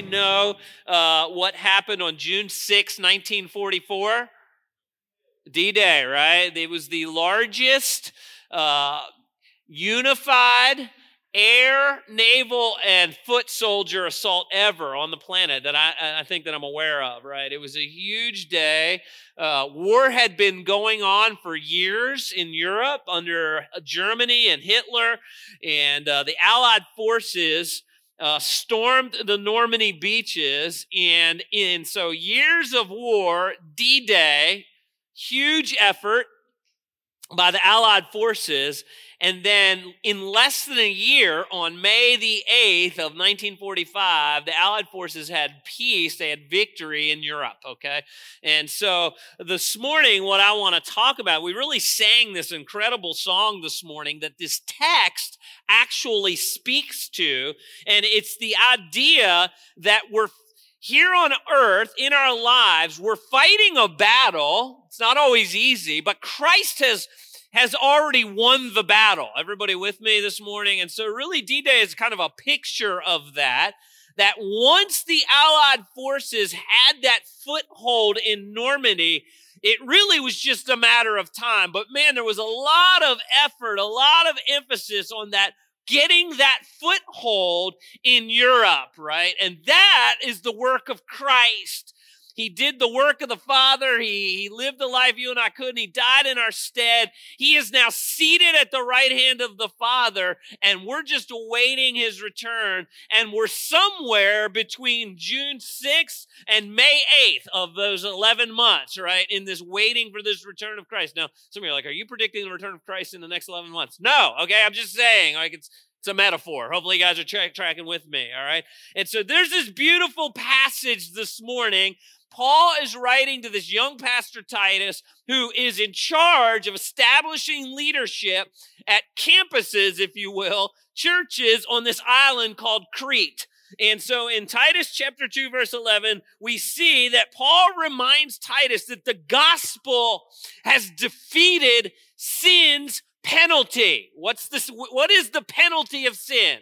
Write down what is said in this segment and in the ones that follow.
know uh, what happened on June 6, 1944? D Day, right? It was the largest uh, unified air, naval, and foot soldier assault ever on the planet that I, I think that I'm aware of, right? It was a huge day. Uh, war had been going on for years in Europe under Germany and Hitler, and uh, the Allied forces uh, stormed the Normandy beaches. And in so years of war, D Day, huge effort by the Allied forces. And then, in less than a year, on May the 8th of 1945, the Allied forces had peace. They had victory in Europe, okay? And so, this morning, what I want to talk about, we really sang this incredible song this morning that this text actually speaks to. And it's the idea that we're here on earth in our lives, we're fighting a battle. It's not always easy, but Christ has has already won the battle. Everybody with me this morning? And so, really, D Day is kind of a picture of that. That once the Allied forces had that foothold in Normandy, it really was just a matter of time. But man, there was a lot of effort, a lot of emphasis on that getting that foothold in Europe, right? And that is the work of Christ. He did the work of the Father. He, he lived the life you and I couldn't. He died in our stead. He is now seated at the right hand of the Father, and we're just awaiting his return. And we're somewhere between June 6th and May 8th of those 11 months, right? In this waiting for this return of Christ. Now, some of you are like, are you predicting the return of Christ in the next 11 months? No, okay? I'm just saying, like, it's it's a metaphor. Hopefully, you guys are tra- tracking with me, all right? And so there's this beautiful passage this morning Paul is writing to this young pastor Titus who is in charge of establishing leadership at campuses, if you will, churches on this island called Crete. And so in Titus chapter 2, verse 11, we see that Paul reminds Titus that the gospel has defeated sin's penalty. What's this? What is the penalty of sin?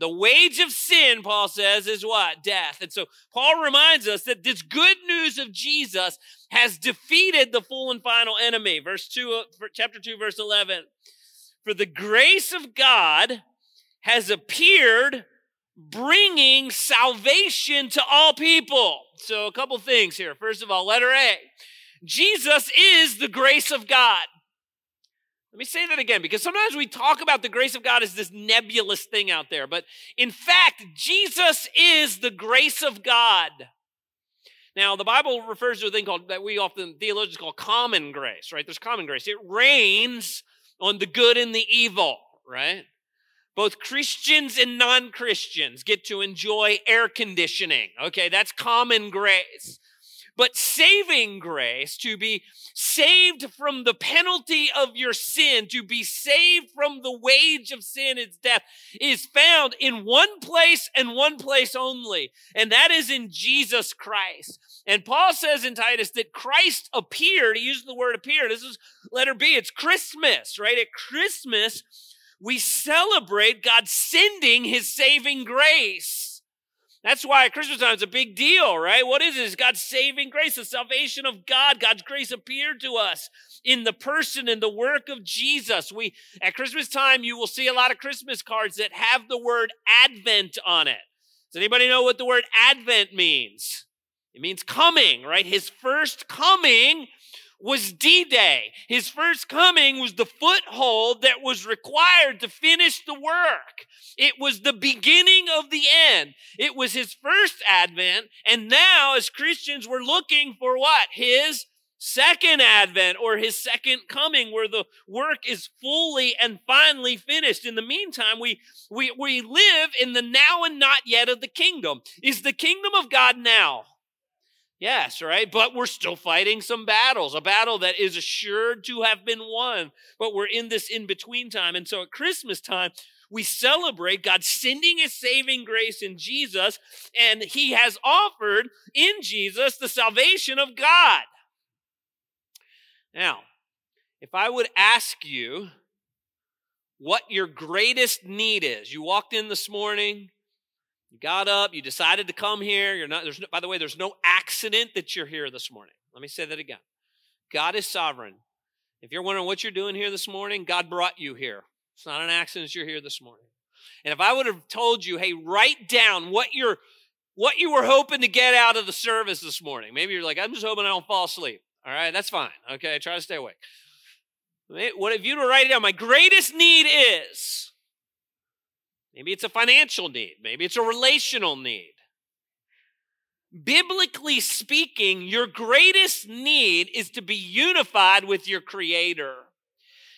The wage of sin, Paul says, is what? Death. And so Paul reminds us that this good news of Jesus has defeated the full and final enemy. Verse 2, uh, chapter 2, verse 11. For the grace of God has appeared, bringing salvation to all people. So, a couple things here. First of all, letter A Jesus is the grace of God. Let me say that again because sometimes we talk about the grace of God as this nebulous thing out there, but in fact, Jesus is the grace of God. Now, the Bible refers to a thing called that we often theologians call common grace, right? There's common grace. It rains on the good and the evil, right? Both Christians and non Christians get to enjoy air conditioning. Okay, that's common grace. But saving grace, to be saved from the penalty of your sin, to be saved from the wage of sin is death, is found in one place and one place only, and that is in Jesus Christ. And Paul says in Titus that Christ appeared, he uses the word appear. This is letter B, it's Christmas, right? At Christmas, we celebrate God sending his saving grace. That's why Christmas time is a big deal, right? What is it? It's God's saving grace, the salvation of God. God's grace appeared to us in the person and the work of Jesus. We at Christmas time you will see a lot of Christmas cards that have the word Advent on it. Does anybody know what the word Advent means? It means coming, right? His first coming was D Day. His first coming was the foothold that was required to finish the work. It was the beginning of the end. It was his first advent. And now, as Christians, we're looking for what? His second advent or his second coming where the work is fully and finally finished in the meantime we we we live in the now and not yet of the kingdom is the kingdom of god now Yes, right? But we're still fighting some battles, a battle that is assured to have been won. But we're in this in between time. And so at Christmas time, we celebrate God sending his saving grace in Jesus, and he has offered in Jesus the salvation of God. Now, if I would ask you what your greatest need is, you walked in this morning, You got up, you decided to come here. You're not, there's no, by the way, there's no accident that you're here this morning. Let me say that again. God is sovereign. If you're wondering what you're doing here this morning, God brought you here. It's not an accident you're here this morning. And if I would have told you, hey, write down what you're what you were hoping to get out of the service this morning. Maybe you're like, I'm just hoping I don't fall asleep. All right, that's fine. Okay, try to stay awake. What if you were write it down? My greatest need is maybe it's a financial need, maybe it's a relational need. Biblically speaking, your greatest need is to be unified with your Creator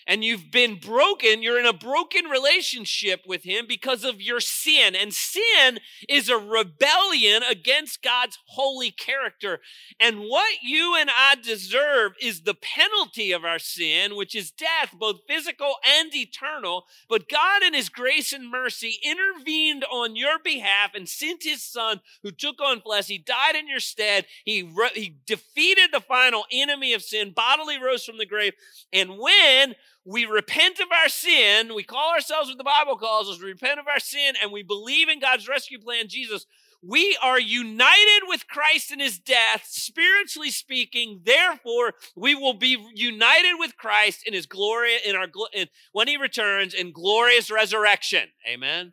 and you've been broken, you're in a broken relationship with Him because of your sin. And sin is a rebellion against God's holy character. And what you and I deserve is the penalty of our sin, which is death, both physical and eternal. But God, in His grace and mercy, intervened on your behalf and sent His Son who took on flesh. He died in your stead. He, he defeated the final enemy of sin, bodily rose from the grave. And when we repent of our sin, we call ourselves what the Bible calls us, we repent of our sin, and we believe in God's rescue plan, Jesus, we are united with Christ in his death, spiritually speaking. Therefore, we will be united with Christ in his glory, in our, in, when he returns in glorious resurrection. Amen.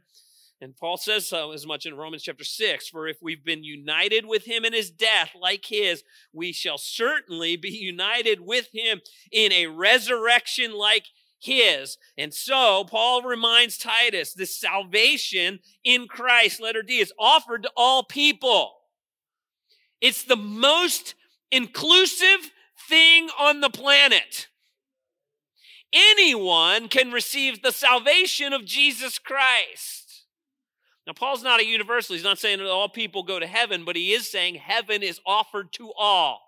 And Paul says so as much in Romans chapter 6 For if we've been united with him in his death, like his, we shall certainly be united with him in a resurrection like his. And so Paul reminds Titus this salvation in Christ, letter D, is offered to all people. It's the most inclusive thing on the planet. Anyone can receive the salvation of Jesus Christ. Now, Paul's not a universal. He's not saying that all people go to heaven, but he is saying heaven is offered to all.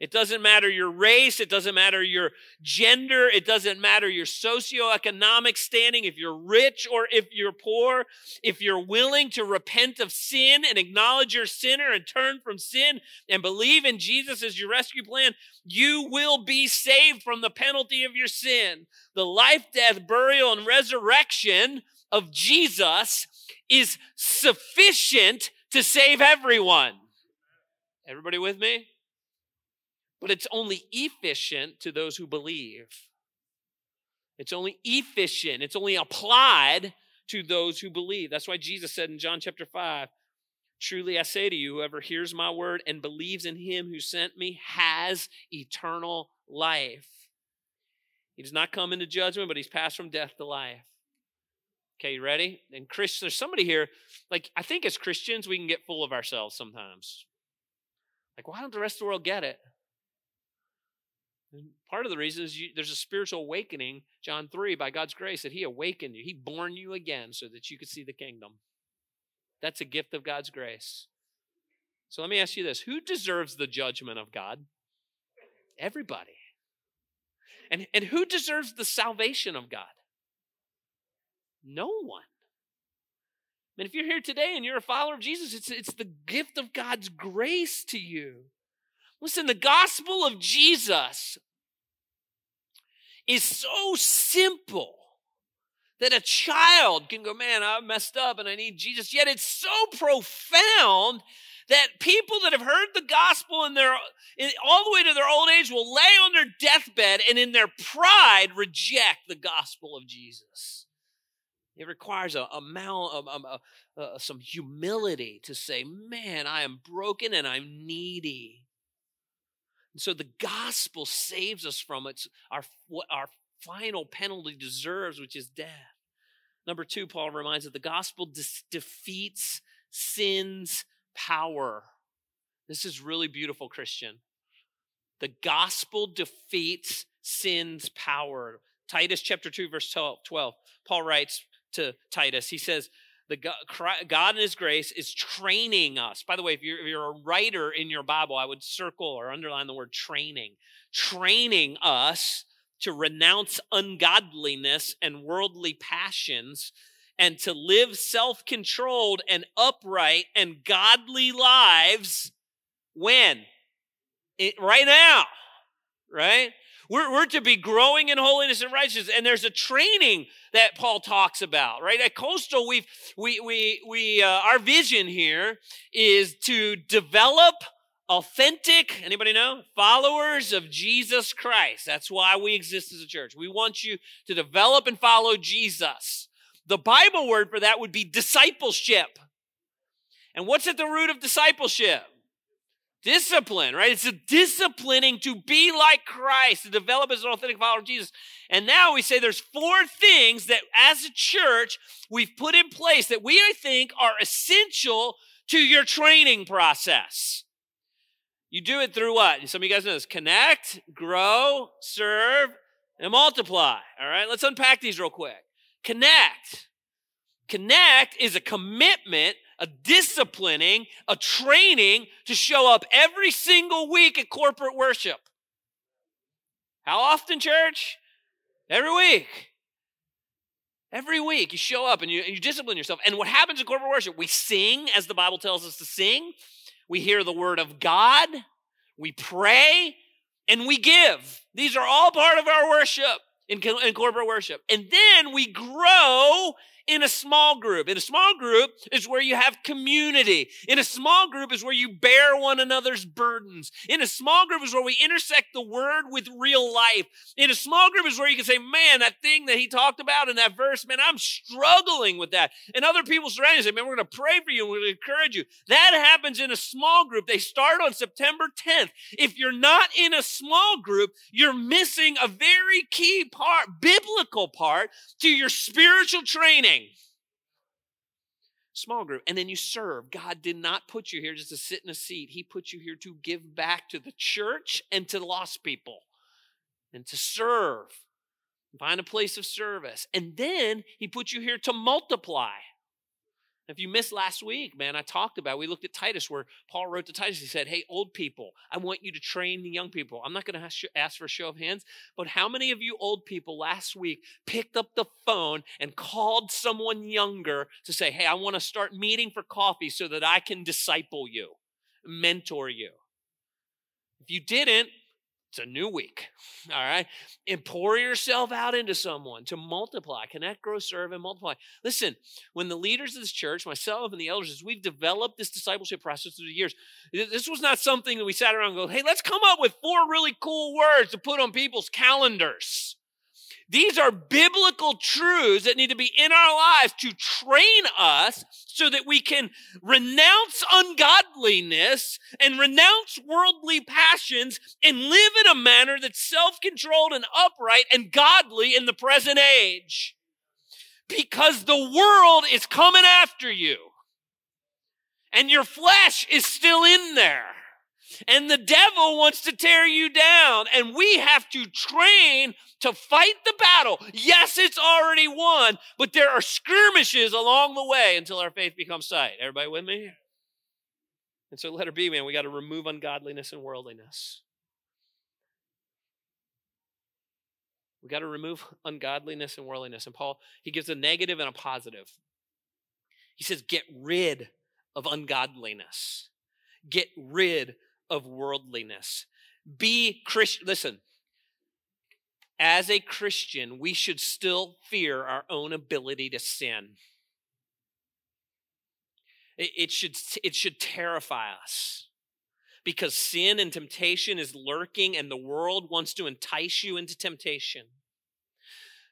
It doesn't matter your race. It doesn't matter your gender. It doesn't matter your socioeconomic standing, if you're rich or if you're poor. If you're willing to repent of sin and acknowledge your sinner and turn from sin and believe in Jesus as your rescue plan, you will be saved from the penalty of your sin. The life, death, burial, and resurrection of Jesus is sufficient to save everyone. Everybody with me? But it's only efficient to those who believe. It's only efficient, it's only applied to those who believe. That's why Jesus said in John chapter 5 Truly I say to you, whoever hears my word and believes in him who sent me has eternal life. He does not come into judgment, but he's passed from death to life. Okay, you ready? And Chris, there's somebody here, like, I think as Christians, we can get full of ourselves sometimes. Like, why don't the rest of the world get it? And part of the reason is you, there's a spiritual awakening, John 3, by God's grace, that He awakened you. He born you again so that you could see the kingdom. That's a gift of God's grace. So let me ask you this who deserves the judgment of God? Everybody. And, and who deserves the salvation of God? No one. And if you're here today and you're a follower of Jesus, it's, it's the gift of God's grace to you. Listen, the gospel of Jesus is so simple that a child can go, Man, I messed up and I need Jesus. Yet it's so profound that people that have heard the gospel in their in, all the way to their old age will lay on their deathbed and in their pride reject the gospel of Jesus. It requires a, a, mal, a, a, some humility to say, man, I am broken and I'm needy. And so the gospel saves us from its, our, what our final penalty deserves, which is death. Number two, Paul reminds that the gospel de- defeats sin's power. This is really beautiful, Christian. The gospel defeats sin's power. Titus chapter 2, verse 12, Paul writes, to Titus. He says, the God in His grace is training us. By the way, if you're, if you're, a writer in your Bible, I would circle or underline the word training. Training us to renounce ungodliness and worldly passions and to live self controlled and upright and godly lives when? It, right now, right? We're, we're to be growing in holiness and righteousness. And there's a training that Paul talks about, right? At Coastal, we've, we, we, we, uh, our vision here is to develop authentic, anybody know? Followers of Jesus Christ. That's why we exist as a church. We want you to develop and follow Jesus. The Bible word for that would be discipleship. And what's at the root of discipleship? Discipline, right? It's a disciplining to be like Christ, to develop as an authentic follower of Jesus. And now we say there's four things that as a church we've put in place that we think are essential to your training process. You do it through what? Some of you guys know this connect, grow, serve, and multiply. All right, let's unpack these real quick. Connect. Connect is a commitment a disciplining, a training to show up every single week at corporate worship. How often, church? Every week. Every week you show up and you, you discipline yourself. And what happens in corporate worship? We sing as the Bible tells us to sing, we hear the word of God, we pray, and we give. These are all part of our worship in, in corporate worship. And then we grow in a small group. In a small group is where you have community. In a small group is where you bear one another's burdens. In a small group is where we intersect the word with real life. In a small group is where you can say, man, that thing that he talked about in that verse, man, I'm struggling with that. And other people surround you say, man, we're going to pray for you and we're going to encourage you. That happens in a small group. They start on September 10th. If you're not in a small group, you're missing a very key part, biblical part to your spiritual training Small group. And then you serve. God did not put you here just to sit in a seat. He put you here to give back to the church and to lost people and to serve. Find a place of service. And then He put you here to multiply. If you missed last week, man, I talked about, we looked at Titus where Paul wrote to Titus, he said, Hey, old people, I want you to train the young people. I'm not going to ask, for a show of hands, but how many of you old people last week picked up the phone and called someone younger to say, Hey, I want to start meeting for coffee so that I can disciple you, mentor you? If you didn't, it's a new week. All right. And pour yourself out into someone to multiply, connect, grow, serve, and multiply. Listen, when the leaders of this church, myself and the elders, we've developed this discipleship process through the years, this was not something that we sat around and go, hey, let's come up with four really cool words to put on people's calendars. These are biblical truths that need to be in our lives to train us so that we can renounce ungodliness and renounce worldly passions and live in a manner that's self controlled and upright and godly in the present age. Because the world is coming after you, and your flesh is still in there and the devil wants to tear you down. And we have to train to fight the battle. Yes, it's already won, but there are skirmishes along the way until our faith becomes sight. Everybody with me? And so, let letter B, man, we got to remove ungodliness and worldliness. We got to remove ungodliness and worldliness. And Paul, he gives a negative and a positive. He says, get rid of ungodliness. Get rid of worldliness. Be Christian. Listen, as a Christian, we should still fear our own ability to sin. It, it, should, it should terrify us because sin and temptation is lurking and the world wants to entice you into temptation.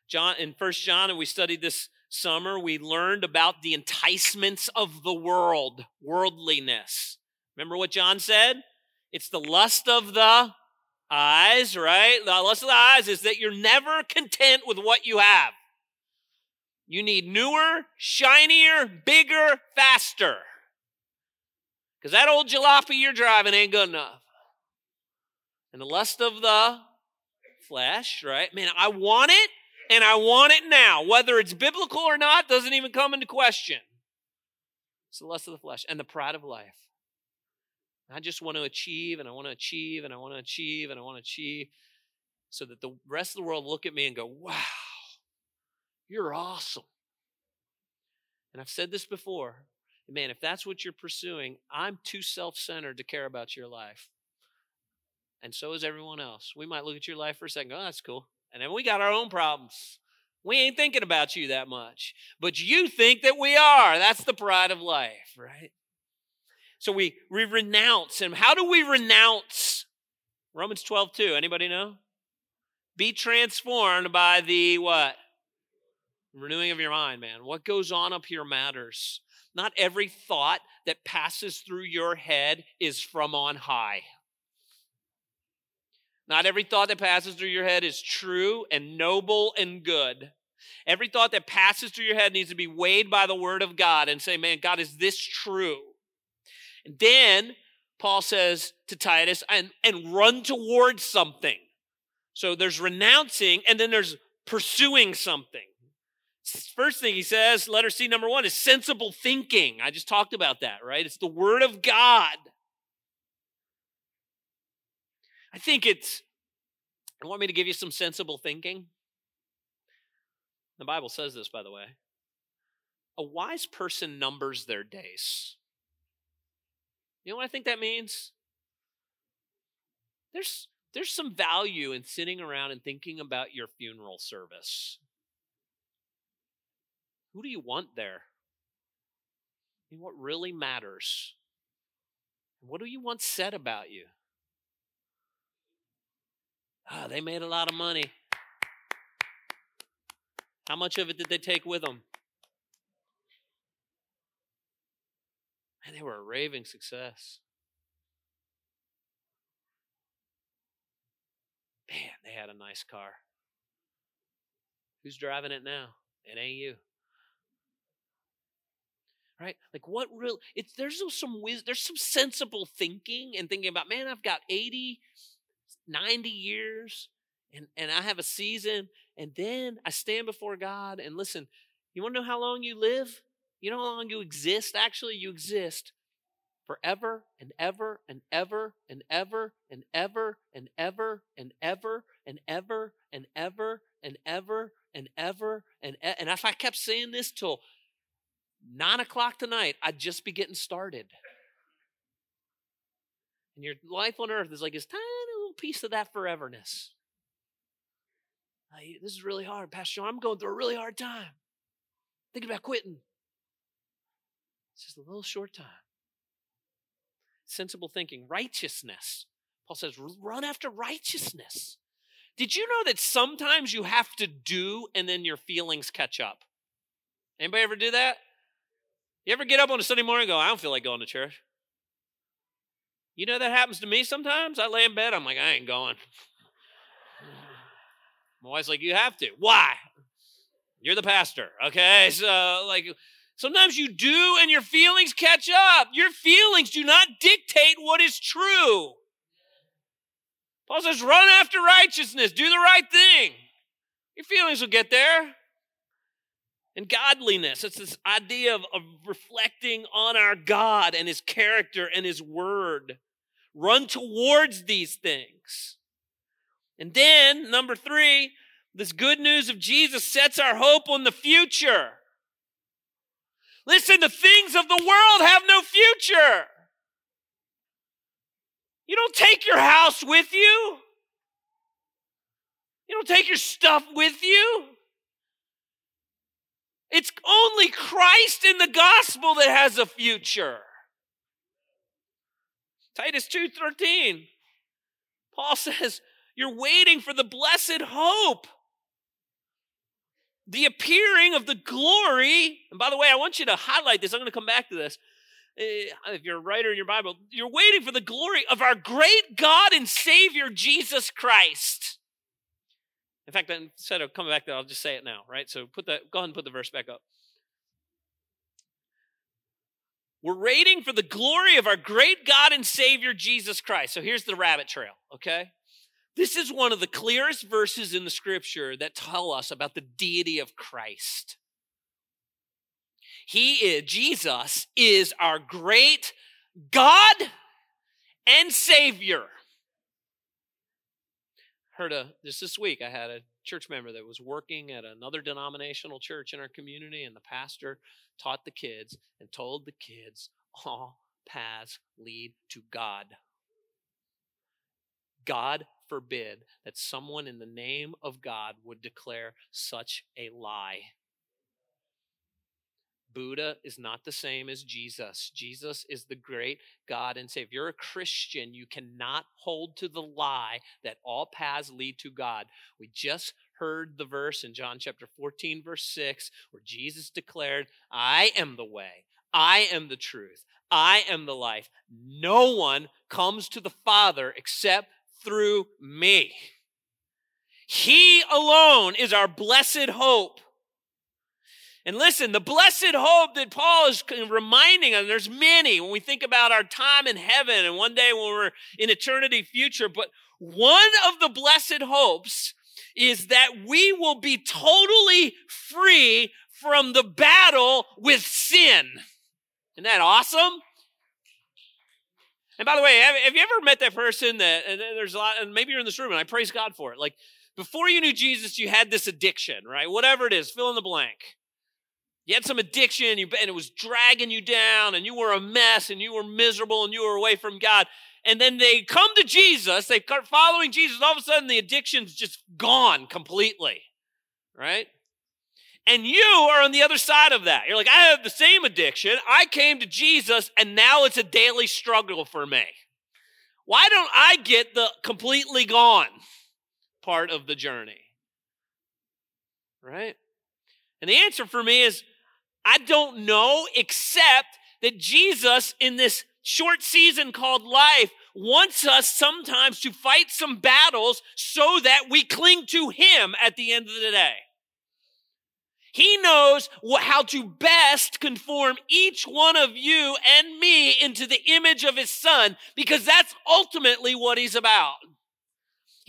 John in First John, and we studied this summer, we learned about the enticements of the world, worldliness. Remember what John said? It's the lust of the eyes, right? The lust of the eyes is that you're never content with what you have. You need newer, shinier, bigger, faster. Because that old jalopy you're driving ain't good enough. And the lust of the flesh, right? Man, I want it and I want it now. Whether it's biblical or not doesn't even come into question. It's the lust of the flesh and the pride of life. I just want to achieve and I want to achieve and I want to achieve and I want to achieve so that the rest of the world look at me and go, wow, you're awesome. And I've said this before. Man, if that's what you're pursuing, I'm too self centered to care about your life. and so is everyone else. We might look at your life for a second, oh, that's cool. And then we got our own problems. We ain't thinking about you that much, but you think that we are. That's the pride of life, right? So we, we renounce. And how do we renounce? Romans 12, 2. Anybody know? Be transformed by the what? Renewing of your mind, man. What goes on up here matters. Not every thought that passes through your head is from on high. Not every thought that passes through your head is true and noble and good. Every thought that passes through your head needs to be weighed by the word of God and say, man, God, is this true? And then Paul says to Titus, and, and run towards something. So there's renouncing and then there's pursuing something. First thing he says, letter C number one, is sensible thinking. I just talked about that, right? It's the word of God. I think it's, I want me to give you some sensible thinking. The Bible says this, by the way. A wise person numbers their days. You know what I think that means? There's, there's some value in sitting around and thinking about your funeral service. Who do you want there? And what really matters? What do you want said about you? Ah, oh, they made a lot of money. How much of it did they take with them? And they were a raving success. Man, they had a nice car. Who's driving it now? It ain't you right like what real it's there's some wisdom there's some sensible thinking and thinking about man i've got 80 90 years and and i have a season and then i stand before god and listen you want to know how long you live you know how long you exist actually you exist forever and ever and ever and ever and ever and ever and ever and ever and ever and ever and ever and and if I kept saying this till nine o'clock tonight, I'd just be getting started. And your life on earth is like this tiny little piece of that foreverness. this is really hard, Pastor John. I'm going through a really hard time. Thinking about quitting. It's just a little short time. Sensible thinking, righteousness. Paul says, run after righteousness. Did you know that sometimes you have to do and then your feelings catch up? Anybody ever do that? You ever get up on a Sunday morning and go, I don't feel like going to church? You know that happens to me sometimes. I lay in bed, I'm like, I ain't going. My wife's like, You have to. Why? You're the pastor, okay? So, like, sometimes you do and your feelings catch up. Your feelings do not dictate what is true. Paul says, Run after righteousness, do the right thing. Your feelings will get there and godliness. It's this idea of, of reflecting on our God and his character and his word. Run towards these things. And then, number three, this good news of Jesus sets our hope on the future. Listen, the things of the world have no future. You don't take your house with you. You don't take your stuff with you. It's only Christ in the gospel that has a future. Titus 2:13. Paul says, "You're waiting for the blessed hope, the appearing of the glory." And by the way, I want you to highlight this. I'm going to come back to this. Eh, if you're a writer in your Bible, you're waiting for the glory of our great God and Savior Jesus Christ. In fact, instead of coming back there, I'll just say it now, right? So put that, go ahead and put the verse back up. We're waiting for the glory of our great God and Savior Jesus Christ. So here's the rabbit trail, okay? This is one of the clearest verses in the scripture that tell us about the deity of Christ. He is, Jesus is our great God and Savior heard a just this week i had a church member that was working at another denominational church in our community and the pastor taught the kids and told the kids all paths lead to god God forbid that someone in the name of God would declare such a lie. Buddha is not the same as Jesus. Jesus is the great God and Savior. If you're a Christian, you cannot hold to the lie that all paths lead to God. We just heard the verse in John chapter 14, verse 6, where Jesus declared, I am the way, I am the truth, I am the life. No one comes to the Father except through me. He alone is our blessed hope. And listen, the blessed hope that Paul is reminding us, there's many when we think about our time in heaven and one day when we're in eternity future, but one of the blessed hopes is that we will be totally free from the battle with sin. Isn't that awesome? And by the way, have, have you ever met that person that and there's a lot, and maybe you're in this room, and I praise God for it. Like before you knew Jesus, you had this addiction, right? Whatever it is, fill in the blank. You had some addiction, and it was dragging you down, and you were a mess, and you were miserable, and you were away from God. And then they come to Jesus, they start following Jesus, all of a sudden the addiction's just gone completely, right? And you are on the other side of that. You're like, I have the same addiction. I came to Jesus, and now it's a daily struggle for me. Why don't I get the completely gone part of the journey? Right? And the answer for me is I don't know, except that Jesus, in this short season called life, wants us sometimes to fight some battles so that we cling to Him at the end of the day. He knows how to best conform each one of you and me into the image of his son because that's ultimately what he's about.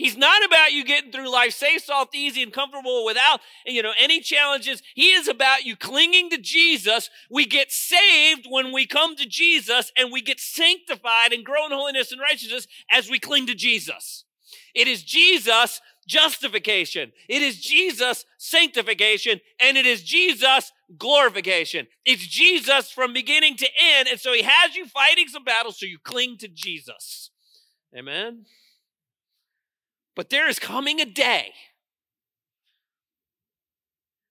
He's not about you getting through life safe, soft, easy, and comfortable without, you know, any challenges. He is about you clinging to Jesus. We get saved when we come to Jesus and we get sanctified and grow in holiness and righteousness as we cling to Jesus. It is Jesus justification. It is Jesus sanctification and it is Jesus glorification. It's Jesus from beginning to end. And so he has you fighting some battles so you cling to Jesus. Amen. But there is coming a day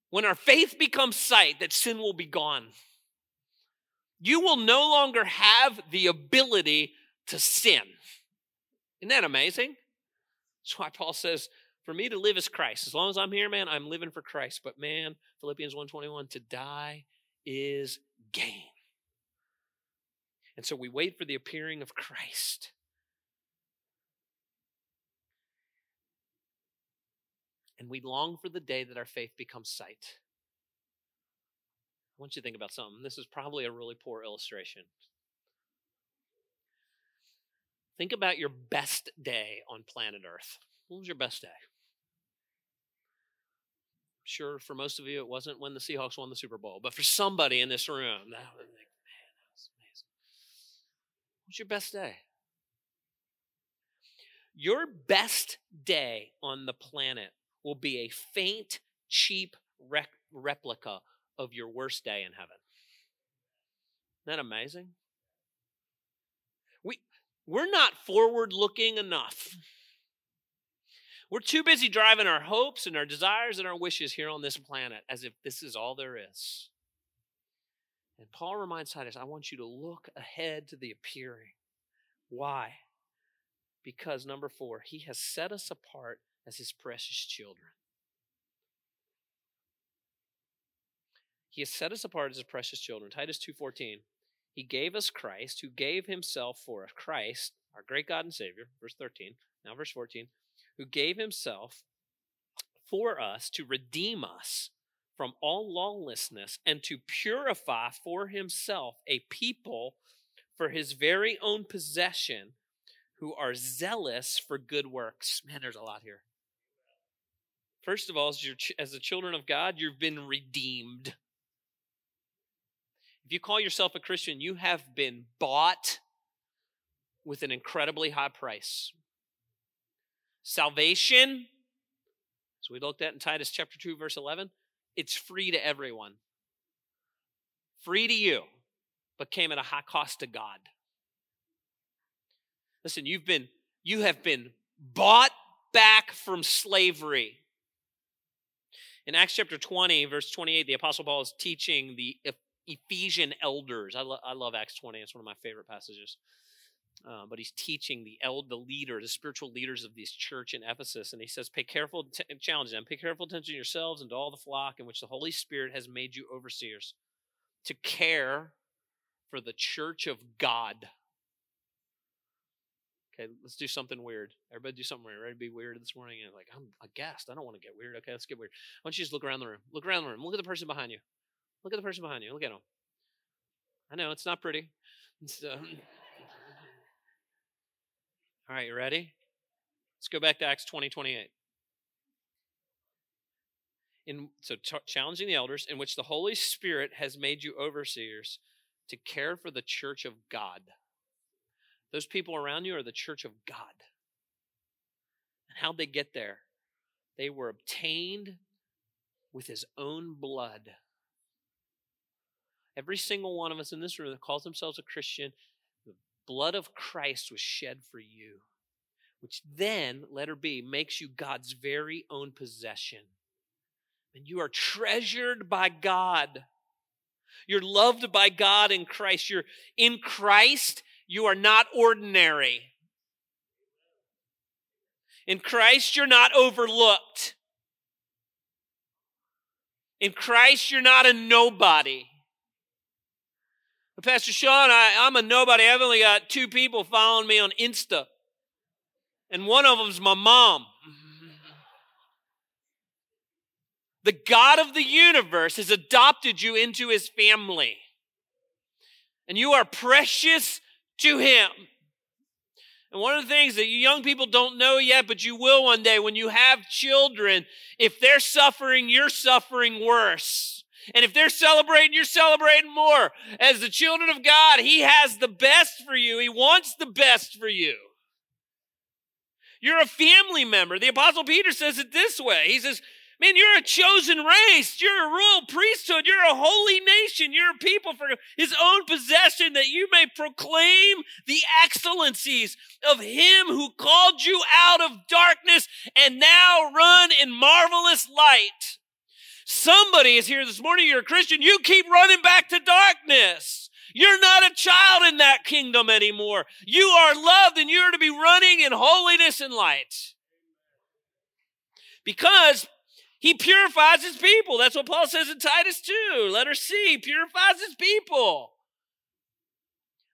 when our faith becomes sight that sin will be gone. You will no longer have the ability to sin. Isn't that amazing? That's why Paul says, for me to live is Christ. As long as I'm here, man, I'm living for Christ. But man, Philippians 1:21, to die is gain. And so we wait for the appearing of Christ. And we long for the day that our faith becomes sight. I want you to think about something. This is probably a really poor illustration. Think about your best day on planet Earth. What was your best day? Sure for most of you it wasn't when the Seahawks won the Super Bowl, but for somebody in this room, that was like, man, that was amazing. What's your best day? Your best day on the planet will be a faint, cheap rec- replica of your worst day in heaven. Isn't that amazing? We, we're not forward looking enough. We're too busy driving our hopes and our desires and our wishes here on this planet as if this is all there is. And Paul reminds Titus, I want you to look ahead to the appearing. Why? Because number four, he has set us apart as his precious children. He has set us apart as his precious children. Titus 2:14. He gave us Christ, who gave himself for us. Christ, our great God and Savior, verse 13. Now verse 14 who gave himself for us to redeem us from all lawlessness and to purify for himself a people for his very own possession who are zealous for good works. Man, there's a lot here. First of all, as, as the children of God, you've been redeemed. If you call yourself a Christian, you have been bought with an incredibly high price. Salvation, as we looked at in Titus chapter 2, verse 11, it's free to everyone. Free to you, but came at a high cost to God. Listen, you've been, you have been bought back from slavery. In Acts chapter 20, verse 28, the Apostle Paul is teaching the Ephesian elders. I, lo- I love Acts 20, it's one of my favorite passages. Uh, but he's teaching the eld, the leader, the spiritual leaders of this church in Ephesus, and he says, "Pay careful, t- challenge them. Pay careful attention yourselves and to all the flock in which the Holy Spirit has made you overseers, to care for the church of God." Okay, let's do something weird. Everybody do something weird. Ready to be weird this morning? And like, I'm a guest. I don't want to get weird. Okay, let's get weird. Why don't you just look around the room? Look around the room. Look at the person behind you. Look at the person behind you. Look at him. I know it's not pretty. Uh, all right, you ready? Let's go back to Acts 20, 28. In, so t- challenging the elders, in which the Holy Spirit has made you overseers to care for the church of God. Those people around you are the church of God. And how'd they get there? They were obtained with his own blood. Every single one of us in this room that calls themselves a Christian blood of Christ was shed for you, which then, letter B, makes you God's very own possession. And you are treasured by God. You're loved by God in Christ. You're in Christ. You are not ordinary. In Christ, you're not overlooked. In Christ, you're not a nobody. Pastor Shaun, I, I'm a nobody. I've only got two people following me on Insta, and one of them's my mom. The God of the universe has adopted you into his family, and you are precious to him. And one of the things that you young people don't know yet, but you will one day when you have children, if they're suffering, you're suffering worse. And if they're celebrating, you're celebrating more. As the children of God, He has the best for you. He wants the best for you. You're a family member. The Apostle Peter says it this way He says, Man, you're a chosen race. You're a royal priesthood. You're a holy nation. You're a people for his own possession that you may proclaim the excellencies of him who called you out of darkness and now run in marvelous light. Somebody is here this morning, you're a Christian, you keep running back to darkness. You're not a child in that kingdom anymore. You are loved and you're to be running in holiness and light. Because he purifies his people. That's what Paul says in Titus 2. Letter C purifies his people.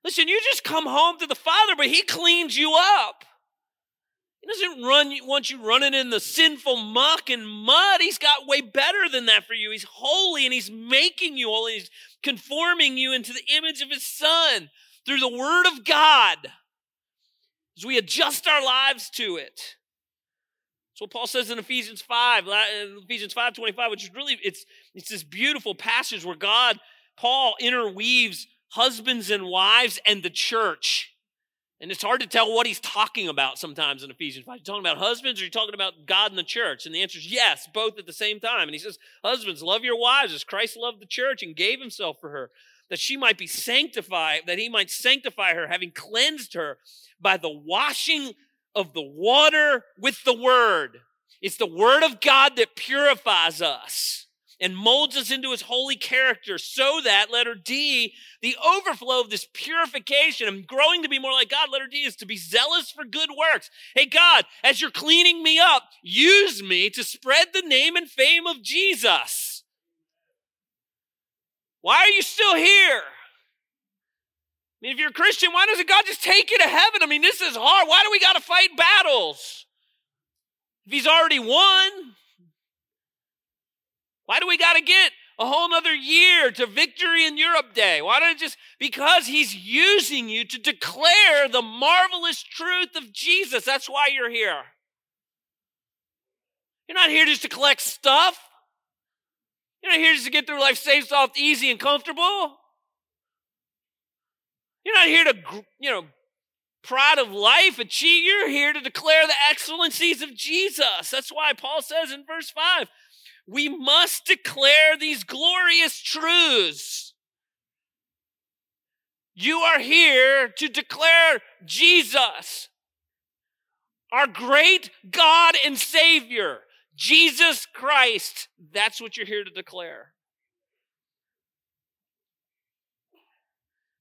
Listen, you just come home to the Father, but he cleans you up. Doesn't run want you running in the sinful muck and mud. He's got way better than that for you. He's holy and he's making you holy. He's conforming you into the image of his son through the word of God as we adjust our lives to it. What Paul says in Ephesians 5, Ephesians 5 25, which is really, it's, it's this beautiful passage where God, Paul interweaves husbands and wives and the church. And it's hard to tell what he's talking about sometimes in Ephesians 5. Are you talking about husbands or are you talking about God and the church? And the answer is yes, both at the same time. And he says, Husbands, love your wives as Christ loved the church and gave himself for her, that she might be sanctified, that he might sanctify her, having cleansed her by the washing of the water with the word. It's the word of God that purifies us and molds us into his holy character so that, letter D, the overflow of this purification and growing to be more like God, letter D, is to be zealous for good works. Hey, God, as you're cleaning me up, use me to spread the name and fame of Jesus. Why are you still here? I mean, if you're a Christian, why doesn't God just take you to heaven? I mean, this is hard. Why do we got to fight battles? If He's already won, why do we got to get a whole nother year to Victory in Europe Day? Why don't it just, because he's using you to declare the marvelous truth of Jesus. That's why you're here. You're not here just to collect stuff. You're not here just to get through life safe, soft, easy, and comfortable. You're not here to, you know, pride of life, achieve. You're here to declare the excellencies of Jesus. That's why Paul says in verse 5 we must declare these glorious truths. You are here to declare Jesus. our great God and Savior, Jesus Christ. That's what you're here to declare.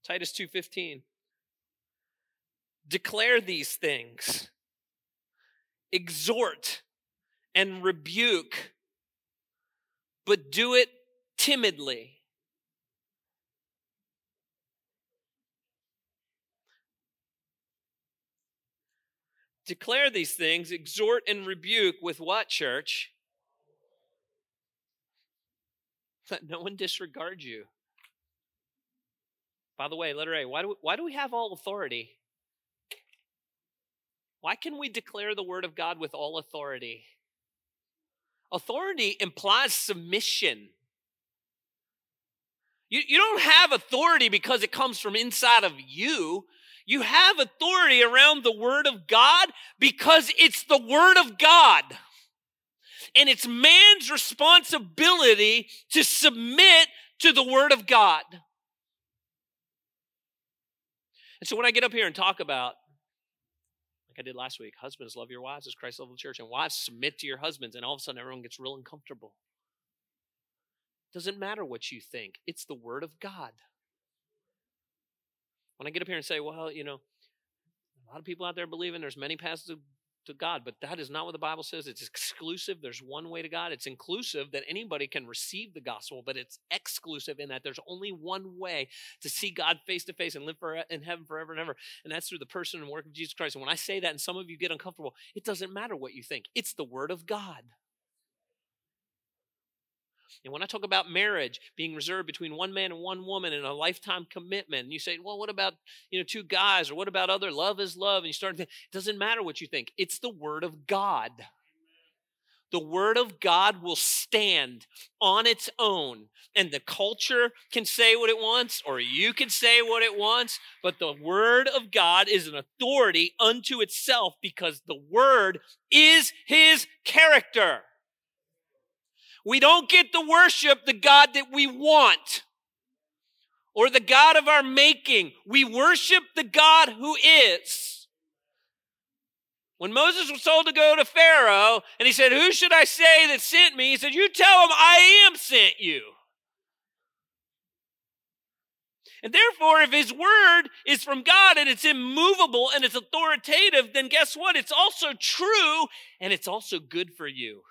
Titus 2:15 Declare these things. Exhort and rebuke, but do it timidly. Declare these things, exhort and rebuke with what, church? Let no one disregard you. By the way, letter A, why do, we, why do we have all authority? Why can we declare the word of God with all authority? Authority implies submission. You, you don't have authority because it comes from inside of you. You have authority around the Word of God because it's the Word of God. And it's man's responsibility to submit to the Word of God. And so when I get up here and talk about, like I did last week, husbands love your wives as Christ loved the church, and wives submit to your husbands, and all of a sudden everyone gets real uncomfortable. Doesn't matter what you think, it's the Word of God. When I get up here and say, well, you know, a lot of people out there believing there's many paths to, God, but that is not what the Bible says. It's exclusive. There's one way to God. It's inclusive that anybody can receive the gospel, but it's exclusive in that there's only one way to see God face to face and live for, in heaven forever and ever, and that's through the person and work of Jesus Christ. And when I say that and some of you get uncomfortable, it doesn't matter what you think. It's the Word of God. And when I talk about marriage being reserved between one man and one woman in a lifetime commitment, and you say, well, what about, you know, two guys or what about other? Love is love. And you start, it doesn't matter what you think. It's the word of God. The word of God will stand on its own. And the culture can say what it wants, or you can say what it wants, but the word of God is an authority unto itself because the word is his character. We don't get to worship the God that we want or the God of our making. We worship the God who is. When Moses was told to go to Pharaoh and he said, Who should I say that sent me? He said, You tell him I am sent you. And therefore, if his word is from God and it's immovable and it's authoritative, then guess what? It's also true and it's also good for you.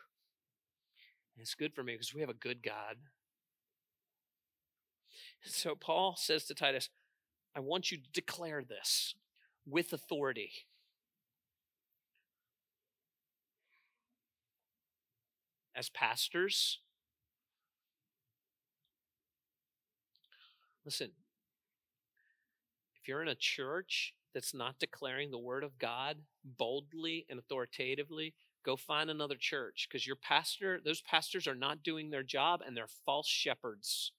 And it's good for me because we have a good God. So Paul says to Titus, I want you to declare this with authority. As pastors, listen, if you're in a church that's not declaring the word of God boldly and authoritatively, Go find another church because your pastor, those pastors are not doing their job and they're false shepherds.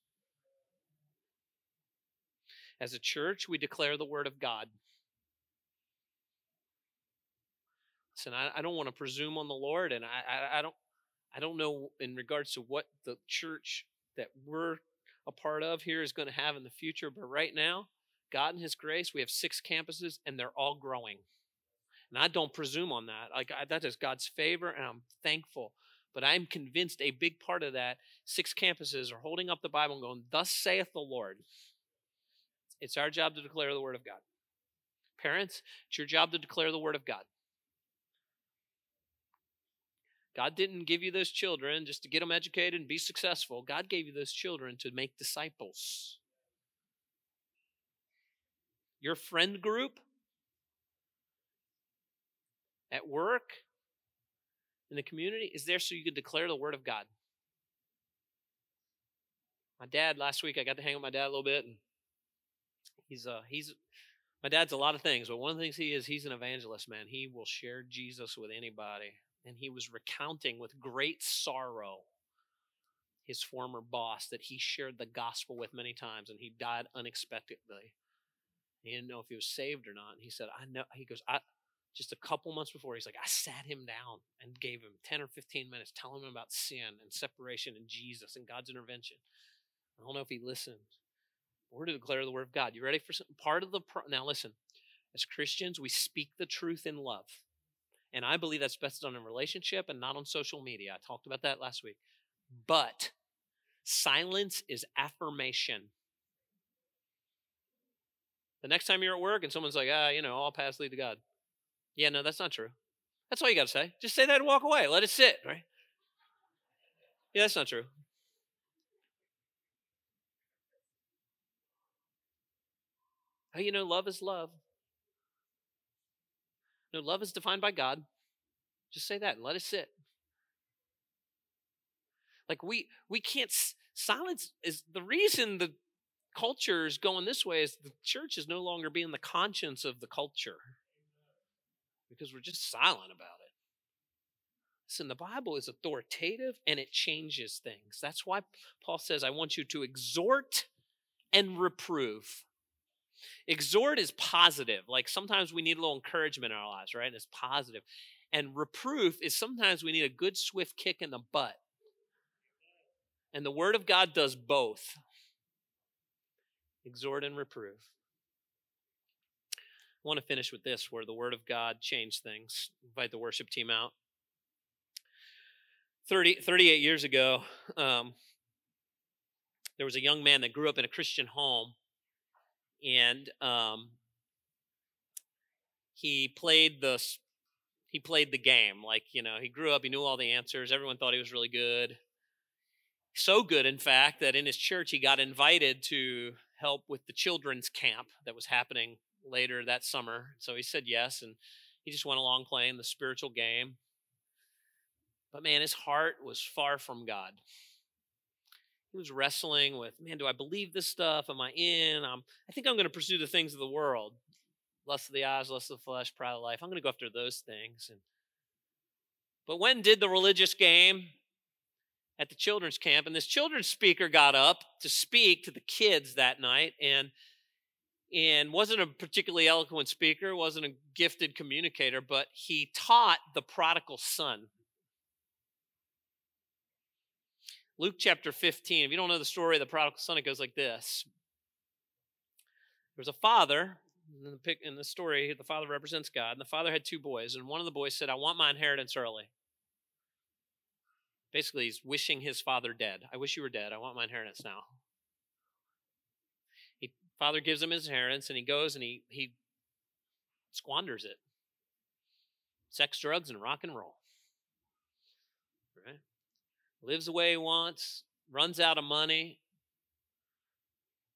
As a church, we declare the word of God. Listen, I, I don't want to presume on the Lord, and I, I, I don't I don't know in regards to what the church that we're a part of here is going to have in the future, but right now, God in His grace, we have six campuses and they're all growing. And I don't presume on that. Like I, that is God's favor, and I'm thankful. But I'm convinced a big part of that, six campuses are holding up the Bible and going, Thus saith the Lord. It's our job to declare the word of God. Parents, it's your job to declare the word of God. God didn't give you those children just to get them educated and be successful. God gave you those children to make disciples. Your friend group, at work, in the community, is there so you can declare the word of God. My dad last week, I got to hang with my dad a little bit, and he's uh he's my dad's a lot of things, but one of the things he is, he's an evangelist, man. He will share Jesus with anybody. And he was recounting with great sorrow his former boss that he shared the gospel with many times, and he died unexpectedly. He didn't know if he was saved or not. And he said, I know, he goes, I, just a couple months before, he's like, I sat him down and gave him 10 or 15 minutes telling him about sin and separation and Jesus and God's intervention. I don't know if he listened. We're to declare the word of God. You ready for some part of the pro- now listen, as Christians, we speak the truth in love. And I believe that's best done in relationship and not on social media. I talked about that last week. But silence is affirmation. The next time you're at work and someone's like, ah, you know, all paths lead to God. Yeah, no, that's not true. That's all you got to say. Just say that and walk away. Let it sit, right? Yeah, that's not true. How you know love is love? No, love is defined by God. Just say that and let it sit. Like we we can't silence is the reason the culture is going this way is the church is no longer being the conscience of the culture because we're just silent about it. Listen, the Bible is authoritative and it changes things. That's why Paul says, I want you to exhort and reprove. Exhort is positive. Like sometimes we need a little encouragement in our lives, right? And it's positive. And reproof is sometimes we need a good, swift kick in the butt. And the Word of God does both exhort and reprove. Want to finish with this where the Word of God changed things. Invite the worship team out. 30, 38 years ago, um, there was a young man that grew up in a Christian home, and um, he played the he played the game. Like you know, he grew up, he knew all the answers. Everyone thought he was really good. So good, in fact, that in his church he got invited to help with the children's camp that was happening later that summer. So he said yes, and he just went along playing the spiritual game. But man, his heart was far from God. He was wrestling with, man, do I believe this stuff? Am I in? I'm, I think I'm going to pursue the things of the world. Lust of the eyes, lust of the flesh, pride of life. I'm going to go after those things. And, but when did the religious game at the children's camp? And this children's speaker got up to speak to the kids that night. And and wasn't a particularly eloquent speaker, wasn't a gifted communicator, but he taught the prodigal son. Luke chapter 15. If you don't know the story of the prodigal son, it goes like this. There's a father, in the, story, the father represents God, and the father had two boys, and one of the boys said, I want my inheritance early. Basically, he's wishing his father dead. I wish you were dead. I want my inheritance now. Father gives him his inheritance, and he goes and he he squanders it. Sex, drugs, and rock and roll. Right? Lives the way he wants, runs out of money.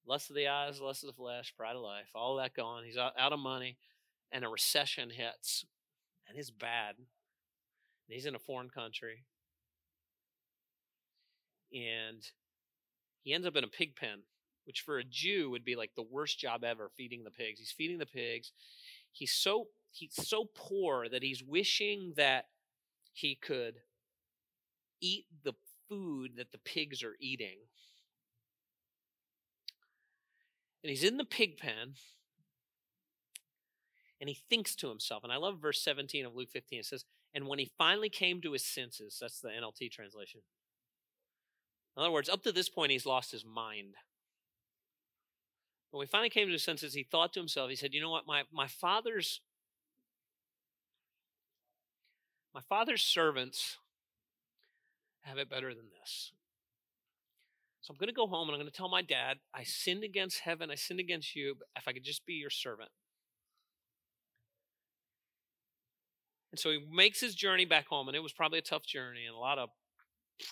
Lust of the eyes, lust of the flesh, pride of life, all that gone. He's out, out of money, and a recession hits, and it's bad. And he's in a foreign country, and he ends up in a pig pen which for a Jew would be like the worst job ever feeding the pigs. He's feeding the pigs. He's so he's so poor that he's wishing that he could eat the food that the pigs are eating. And he's in the pig pen and he thinks to himself. And I love verse 17 of Luke 15. It says, And when he finally came to his senses, that's the NLT translation. In other words, up to this point, he's lost his mind. When we finally came to his senses, he thought to himself, he said, You know what? My, my father's my father's servants have it better than this. So I'm going to go home and I'm going to tell my dad, I sinned against heaven, I sinned against you, but if I could just be your servant. And so he makes his journey back home, and it was probably a tough journey and a lot of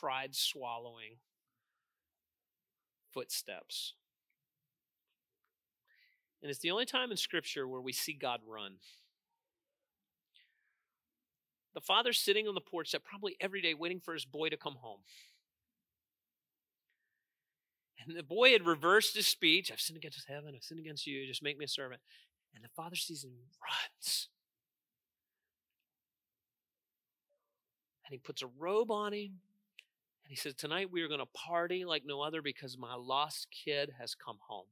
pride swallowing footsteps. And it's the only time in Scripture where we see God run. The father's sitting on the porch that probably every day waiting for his boy to come home. And the boy had reversed his speech. I've sinned against heaven. I've sinned against you. Just make me a servant. And the father sees him runs. And he puts a robe on him. And he says, Tonight we are going to party like no other because my lost kid has come home.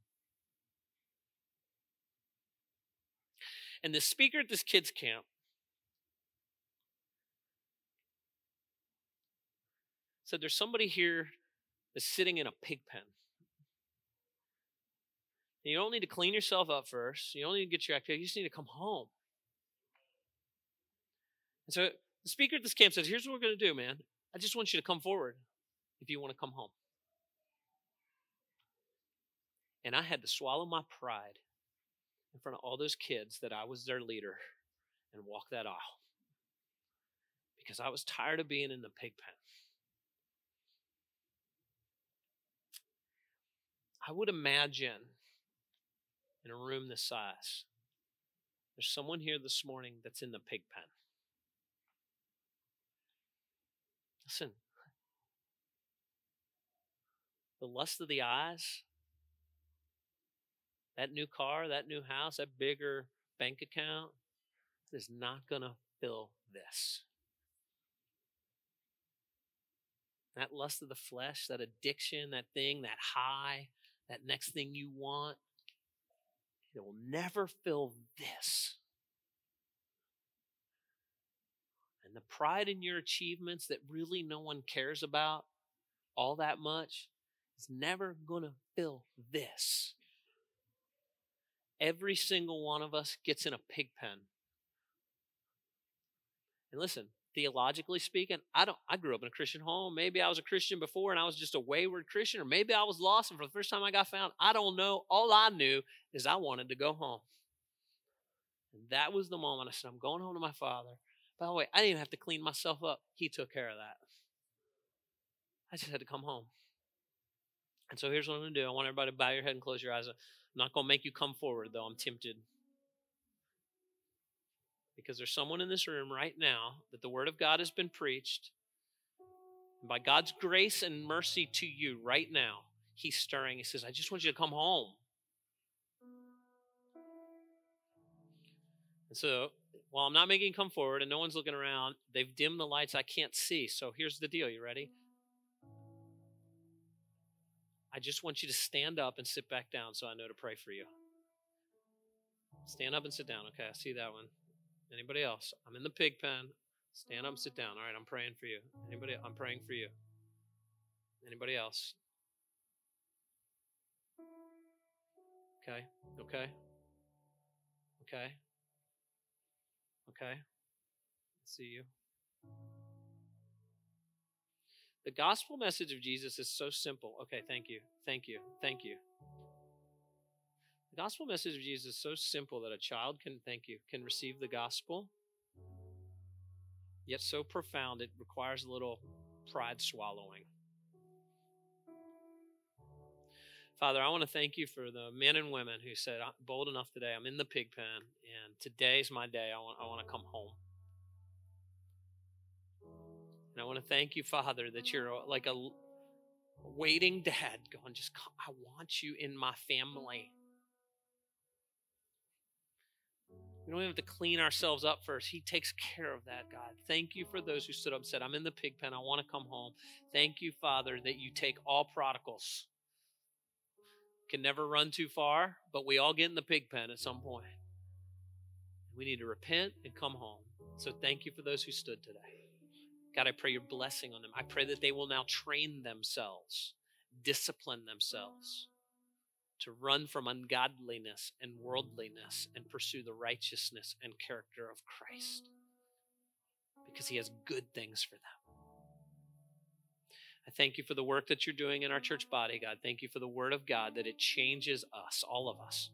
And the speaker at this kids' camp said, There's somebody here that's sitting in a pig pen. And you don't need to clean yourself up first. You don't need to get your activity. You just need to come home. And so the speaker at this camp said, Here's what we're going to do, man. I just want you to come forward if you want to come home. And I had to swallow my pride in front of all those kids that I was their leader and walk that aisle because I was tired of being in the pig pen. I would imagine in a room this size, there's someone here this morning that's in the pig pen. Listen, the lust of the eyes, that new car, that new house, that bigger bank account is not going to fill this. That lust of the flesh, that addiction, that thing, that high, that next thing you want, it will never fill this. And the pride in your achievements that really no one cares about all that much is never going to fill this. Every single one of us gets in a pig pen. And listen, theologically speaking, I don't I grew up in a Christian home. Maybe I was a Christian before and I was just a wayward Christian, or maybe I was lost and for the first time I got found. I don't know. All I knew is I wanted to go home. And that was the moment I said, I'm going home to my father. By the way, I didn't even have to clean myself up. He took care of that. I just had to come home. And so here's what I'm going to do. I want everybody to bow your head and close your eyes. I'm not going to make you come forward, though. I'm mm-hmm. tempted because there's someone in this room right now that the Word of God has been preached. And by God's grace and mercy to you right now, He's stirring. He says, I just want you to come home. And so, while I'm not making come forward and no one's looking around, they've dimmed the lights. I can't see. So here's the deal. You ready? I just want you to stand up and sit back down so I know to pray for you. Stand up and sit down. Okay, I see that one. Anybody else? I'm in the pig pen. Stand up, sit down. All right, I'm praying for you. Anybody? I'm praying for you. Anybody else? Okay. Okay. Okay. Okay. See you. The gospel message of Jesus is so simple. Okay, thank you. Thank you. Thank you. The gospel message of Jesus is so simple that a child can, thank you, can receive the gospel, yet so profound it requires a little pride swallowing. Father, I want to thank you for the men and women who said, I'm bold enough today, I'm in the pig pen, and today's my day. I want, I want to come home. And I want to thank you, Father, that mm. you're uh, like a waiting dad going, just come, I want you in my family. We don't have to clean ourselves up first. He takes care of that, God. Thank you for those who stood up and said, I'm in the pig pen. I want to come home. Thank you, Father, that you take all prodigals. Can never run too far, but we all get in the pig pen at some point. We need to repent and come home. So thank you for those who stood today. God, I pray your blessing on them. I pray that they will now train themselves, discipline themselves to run from ungodliness and worldliness and pursue the righteousness and character of Christ because he has good things for them. I thank you for the work that you're doing in our church body, God. Thank you for the word of God that it changes us, all of us,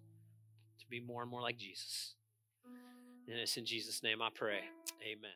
to be more and more like Jesus. And it's in Jesus' name I pray. Amen.